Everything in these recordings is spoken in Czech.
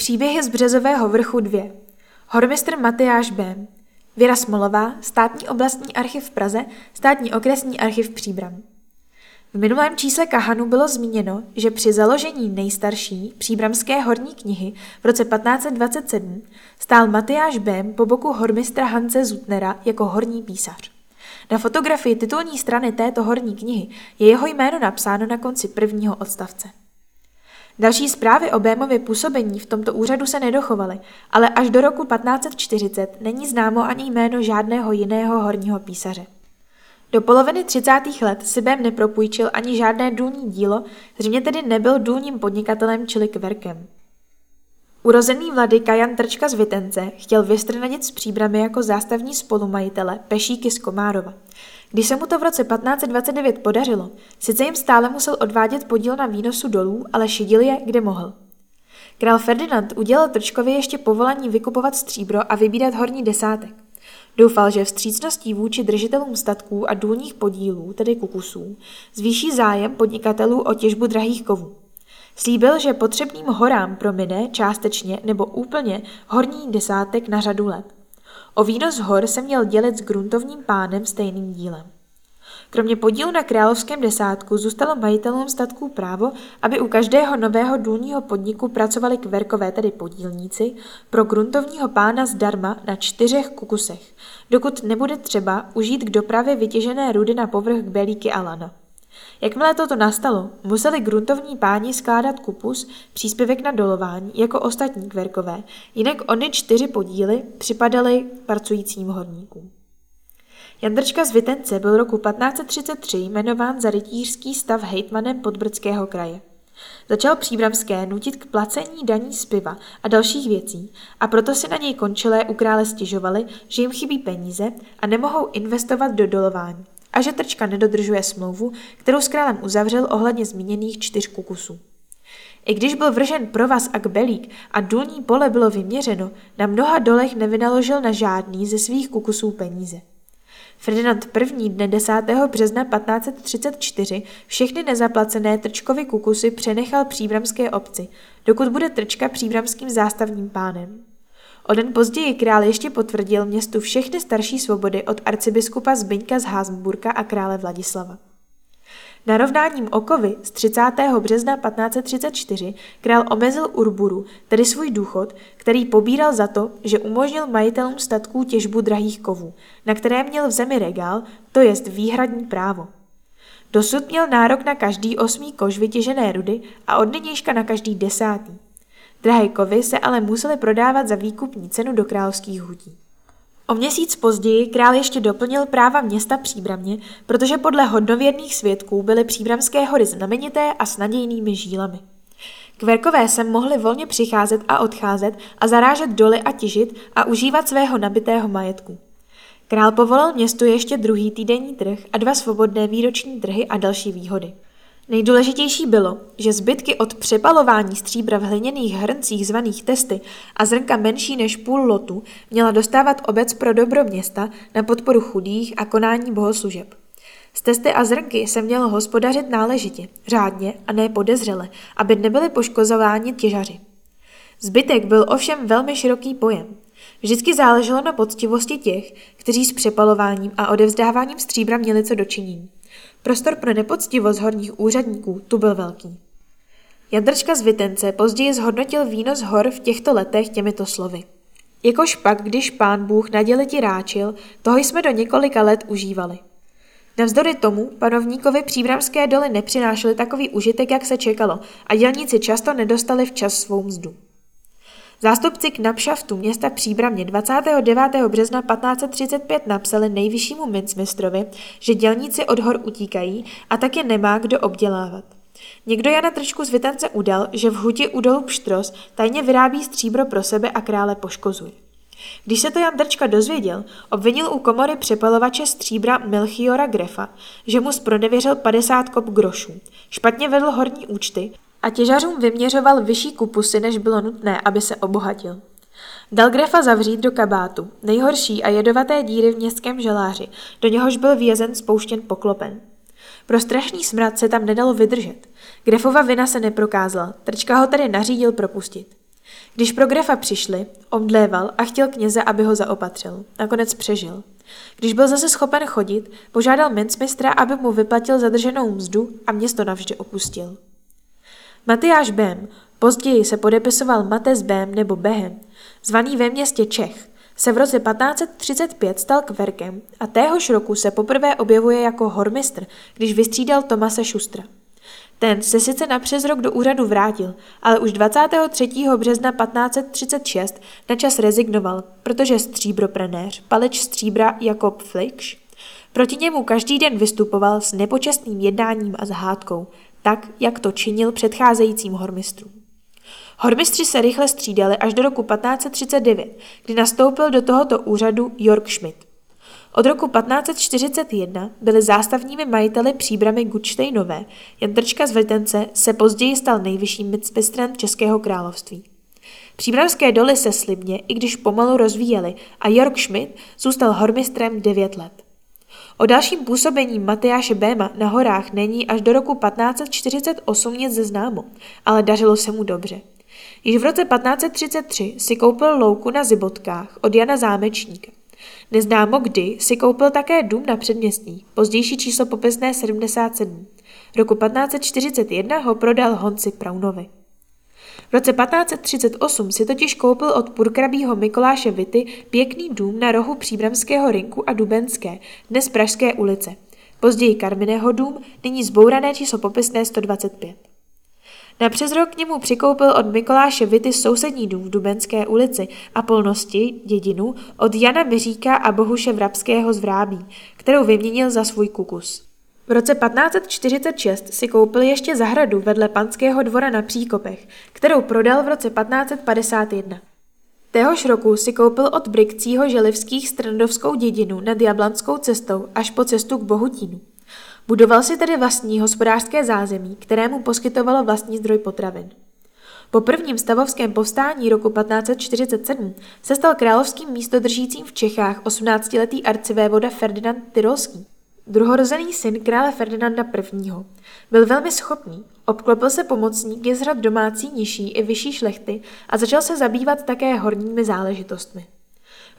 Příběhy z Březového vrchu 2. Hormistr Matyáš B. Věra Smolová, státní oblastní archiv v Praze, státní okresní archiv Příbram. V minulém čísle Kahanu bylo zmíněno, že při založení nejstarší příbramské horní knihy v roce 1527 stál Matyáš Bém po boku hormistra Hance Zutnera jako horní písař. Na fotografii titulní strany této horní knihy je jeho jméno napsáno na konci prvního odstavce. Další zprávy o Bémově působení v tomto úřadu se nedochovaly, ale až do roku 1540 není známo ani jméno žádného jiného horního písaře. Do poloviny 30. let si Bém nepropůjčil ani žádné důlní dílo, zřejmě tedy nebyl důlním podnikatelem čili kverkem. Urozený vladyka Jan Trčka z Vitence chtěl vystrnadit z příbramy jako zástavní spolumajitele Pešíky z Komárova. Když se mu to v roce 1529 podařilo, sice jim stále musel odvádět podíl na výnosu dolů, ale šidil je, kde mohl. Král Ferdinand udělal Trčkovi ještě povolení vykupovat stříbro a vybírat horní desátek. Doufal, že vstřícností vůči držitelům statků a důlních podílů, tedy kukusů, zvýší zájem podnikatelů o těžbu drahých kovů. Slíbil, že potřebným horám promine částečně nebo úplně horní desátek na řadu let. O výnos hor se měl dělit s gruntovním pánem stejným dílem. Kromě podílu na královském desátku zůstalo majitelům statků právo, aby u každého nového důlního podniku pracovali kverkové, tedy podílníci, pro gruntovního pána zdarma na čtyřech kukusech, dokud nebude třeba užít k dopravě vytěžené rudy na povrch k Belíky a Lana. Jakmile toto nastalo, museli gruntovní páni skládat kupus, příspěvek na dolování, jako ostatní kverkové, jinak ony čtyři podíly připadaly pracujícím horníkům. Jandrčka z Vitence byl roku 1533 jmenován za rytířský stav hejtmanem Podbrdského kraje. Začal příbramské nutit k placení daní z piva a dalších věcí a proto si na něj končilé u krále stěžovali, že jim chybí peníze a nemohou investovat do dolování a že Trčka nedodržuje smlouvu, kterou s králem uzavřel ohledně zmíněných čtyř kukusů. I když byl vržen provaz a kbelík a důlní pole bylo vyměřeno, na mnoha dolech nevynaložil na žádný ze svých kukusů peníze. Ferdinand I. dne 10. března 1534 všechny nezaplacené Trčkovy kukusy přenechal příbramské obci, dokud bude Trčka příbramským zástavním pánem. O den později král ještě potvrdil městu všechny starší svobody od arcibiskupa Zbyňka z Hásburka a krále Vladislava. Narovnáním okovy z 30. března 1534 král omezil urburu, tedy svůj důchod, který pobíral za to, že umožnil majitelům statků těžbu drahých kovů, na které měl v zemi regál, to jest výhradní právo. Dosud měl nárok na každý osmý kož vytěžené rudy a od nynějška na každý desátý. Drahé kovy se ale musely prodávat za výkupní cenu do královských hutí. O měsíc později král ještě doplnil práva města Příbramě, protože podle hodnověrných svědků byly Příbramské hory znamenité a s nadějnými žílami. Kverkové sem mohli volně přicházet a odcházet a zarážet doly a těžit a užívat svého nabitého majetku. Král povolil městu ještě druhý týdenní trh a dva svobodné výroční trhy a další výhody. Nejdůležitější bylo, že zbytky od přepalování stříbra v hliněných hrncích zvaných testy a zrnka menší než půl lotu měla dostávat obec pro dobro města na podporu chudých a konání bohoslužeb. Z testy a zrnky se mělo hospodařit náležitě, řádně a ne podezřele, aby nebyly poškozováni těžaři. Zbytek byl ovšem velmi široký pojem. Vždycky záleželo na poctivosti těch, kteří s přepalováním a odevzdáváním stříbra měli co dočinění. Prostor pro nepoctivost horních úředníků tu byl velký. Jandrčka z Vitence později zhodnotil výnos hor v těchto letech těmito slovy. Jakož pak, když pán Bůh naděli ti ráčil, toho jsme do několika let užívali. Navzdory tomu panovníkovi příbramské doly nepřinášely takový užitek, jak se čekalo, a dělníci často nedostali včas svou mzdu. Zástupci knapšaftu města Příbramě 29. března 1535 napsali nejvyššímu mincmistrovi, že dělníci od hor utíkají a tak je nemá kdo obdělávat. Někdo Jana Trčku z Vitence udal, že v hutě u dolu Pštros tajně vyrábí stříbro pro sebe a krále poškozuje. Když se to Jan Drčka dozvěděl, obvinil u komory přepalovače stříbra Melchiora Grefa, že mu zpronevěřil 50 kop grošů, špatně vedl horní účty a těžařům vyměřoval vyšší kupusy, než bylo nutné, aby se obohatil. Dal Grefa zavřít do kabátu, nejhorší a jedovaté díry v městském želáři, do něhož byl vězen spouštěn poklopen. Pro strašný smrad se tam nedalo vydržet. Grefova vina se neprokázala, Trčka ho tedy nařídil propustit. Když pro Grefa přišli, omdléval a chtěl kněze, aby ho zaopatřil. Nakonec přežil. Když byl zase schopen chodit, požádal Mincmistra, aby mu vyplatil zadrženou mzdu a město navždy opustil. Matyáš Bém, později se podepisoval Mates Bém nebo Behem, zvaný ve městě Čech, se v roce 1535 stal kverkem a téhož roku se poprvé objevuje jako hormistr, když vystřídal Tomase Šustra. Ten se sice na přes rok do úřadu vrátil, ale už 23. března 1536 na čas rezignoval, protože stříbroprenéř, paleč stříbra Jakob Flikš, proti němu každý den vystupoval s nepočestným jednáním a zhádkou, tak, jak to činil předcházejícím hormistrům. Hormistři se rychle střídali až do roku 1539, kdy nastoupil do tohoto úřadu York Schmidt. Od roku 1541 byli zástavními majiteli příbramy Gutštejnové, Jan Trčka z Vetence se později stal nejvyšším mistrem Českého království. Příbramské doly se slibně, i když pomalu rozvíjely, a Jörg Schmidt zůstal hormistrem 9 let. O dalším působení Matyáše Béma na horách není až do roku 1548 nic známo, ale dařilo se mu dobře. Již v roce 1533 si koupil louku na Zibotkách od Jana Zámečníka. Neznámo kdy si koupil také dům na předměstí, pozdější číslo popisné 77. Roku 1541 ho prodal Honci Praunovi. V roce 1538 si totiž koupil od purkrabího Mikoláše Vity pěkný dům na rohu Příbramského rynku a Dubenské, dnes Pražské ulice. Později Karminého dům, nyní zbourané číslo popisné 125. Na přes rok k němu přikoupil od Mikoláše Vity sousední dům v Dubenské ulici a polnosti, dědinu, od Jana Miříka a Bohuše Vrabského z Vrábí, kterou vyměnil za svůj kukus. V roce 1546 si koupil ještě zahradu vedle panského dvora na Příkopech, kterou prodal v roce 1551. Téhož roku si koupil od Brikcího želivských strandovskou dědinu nad Jablanskou cestou až po cestu k Bohutínu. Budoval si tedy vlastní hospodářské zázemí, kterému poskytovalo vlastní zdroj potravin. Po prvním stavovském povstání roku 1547 se stal královským místodržícím v Čechách 18-letý arcivévoda Ferdinand Tyrolský, druhorozený syn krále Ferdinanda I. Byl velmi schopný, obklopil se pomocníky z řad domácí nižší i vyšší šlechty a začal se zabývat také horními záležitostmi.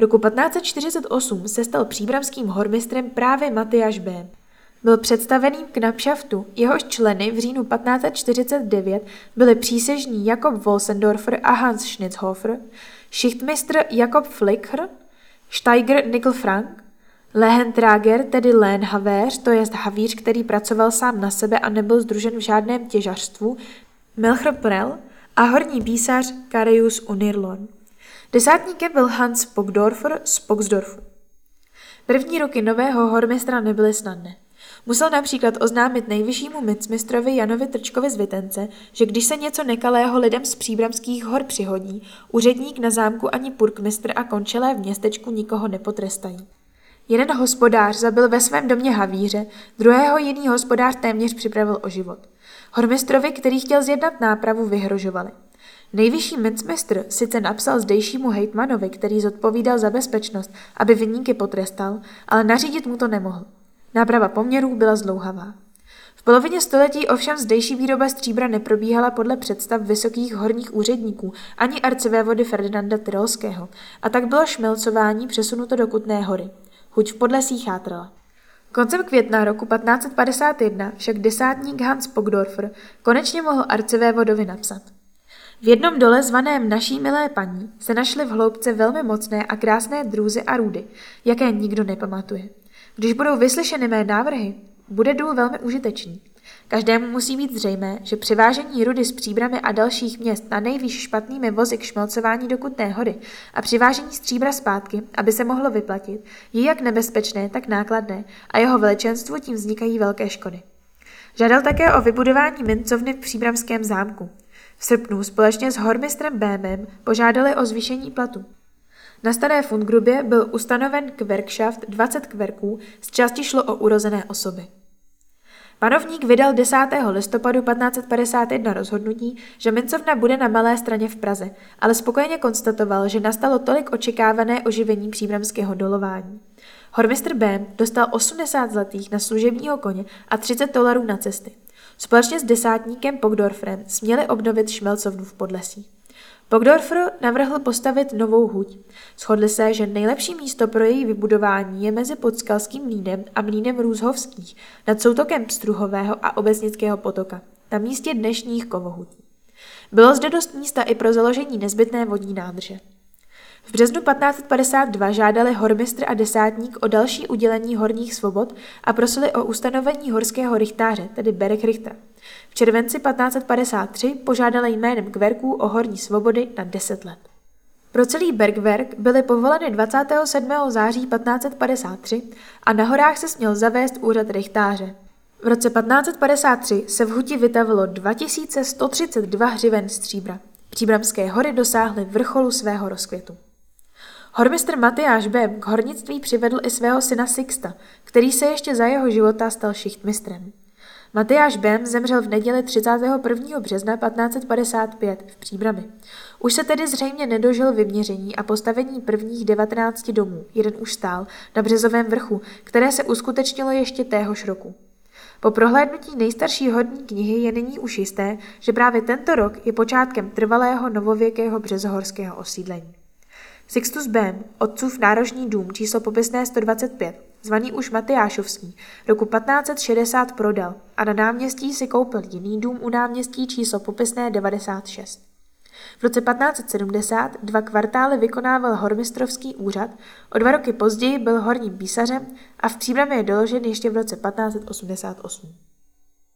Roku 1548 se stal příbramským hormistrem právě Matyáš B. Byl představeným knapšaftu, jehož členy v říjnu 1549 byli přísežní Jakob Wolsendorfer a Hans Schnitzhofer, šichtmistr Jakob Flicker, Steiger Nickel Frank, Lehentrager, tedy Lénhavéř, to jest havíř, který pracoval sám na sebe a nebyl združen v žádném těžařstvu, Melcher Prel a horní písař Karius Unirlon. Desátníkem byl Hans Pogdorfer z Pogsdorfu. První roky nového hormistra nebyly snadné. Musel například oznámit nejvyššímu micmistrovi Janovi Trčkovi z Vitence, že když se něco nekalého lidem z příbramských hor přihodí, úředník na zámku ani purkmistr a končelé v městečku nikoho nepotrestají. Jeden hospodář zabil ve svém domě havíře, druhého jiný hospodář téměř připravil o život. Hormistrovi, který chtěl zjednat nápravu, vyhrožovali. Nejvyšší micmistr sice napsal zdejšímu hejtmanovi, který zodpovídal za bezpečnost, aby vyníky potrestal, ale nařídit mu to nemohl. Náprava poměrů byla zdlouhavá. V polovině století ovšem zdejší výroba stříbra neprobíhala podle představ vysokých horních úředníků ani vody Ferdinanda Tyrolského a tak bylo šmelcování přesunuto do Kutné hory. Huť v podlesí chátrala. Koncem května roku 1551 však desátník Hans Pogdorfer konečně mohl vodovi napsat. V jednom dole zvaném naší milé paní se našly v hloubce velmi mocné a krásné drůzy a růdy, jaké nikdo nepamatuje. Když budou vyslyšeny mé návrhy, bude důl velmi užitečný. Každému musí být zřejmé, že přivážení rudy z příbramy a dalších měst na nejvýš špatnými vozy k šmelcování do Kutné hory a přivážení stříbra zpátky, aby se mohlo vyplatit, je jak nebezpečné, tak nákladné a jeho veličenstvu tím vznikají velké škody. Žádal také o vybudování mincovny v příbramském zámku. V srpnu společně s hormistrem Bémem požádali o zvýšení platu. Na staré Fundgrubě byl ustanoven kverkschaft 20 kverků, z části šlo o urozené osoby. Panovník vydal 10. listopadu 1551 rozhodnutí, že mincovna bude na Malé straně v Praze, ale spokojeně konstatoval, že nastalo tolik očekávané oživení příbramského dolování. Hormistr B dostal 80 zlatých na služebního koně a 30 dolarů na cesty. Společně s desátníkem Pogdorfrem směli obnovit šmelcovnu v Podlesí. Pogdorfer navrhl postavit novou huť. Shodli se, že nejlepší místo pro její vybudování je mezi Podskalským mlínem a mlínem Růzhovských nad soutokem Struhového a Obecnického potoka, na místě dnešních kovohutí. Bylo zde dost místa i pro založení nezbytné vodní nádrže. V březnu 1552 žádali hormistr a desátník o další udělení horních svobod a prosili o ustanovení horského rychtáře, tedy Berek Richtera. V červenci 1553 požádali jménem Kverků o horní svobody na 10 let. Pro celý Bergwerk byly povoleny 27. září 1553 a na horách se směl zavést úřad rychtáře. V roce 1553 se v Huti vytavilo 2132 hřiven stříbra. Příbramské hory dosáhly vrcholu svého rozkvětu. Hormistr Matyáš Bem k hornictví přivedl i svého syna Sixta, který se ještě za jeho života stal šichtmistrem. Matyáš Bem zemřel v neděli 31. března 1555 v Příbrami. Už se tedy zřejmě nedožil vyměření a postavení prvních 19 domů, jeden už stál, na Březovém vrchu, které se uskutečnilo ještě téhož roku. Po prohlédnutí nejstarší hodní knihy je nyní už jisté, že právě tento rok je počátkem trvalého novověkého březohorského osídlení. Sixtus Bem, otcův nárožní dům číslo popisné 125, zvaný už Matyášovský, roku 1560 prodal a na náměstí si koupil jiný dům u náměstí číslo popisné 96. V roce 1570 dva kvartály vykonával hormistrovský úřad, o dva roky později byl horním písařem a v příbrami je doložen ještě v roce 1588.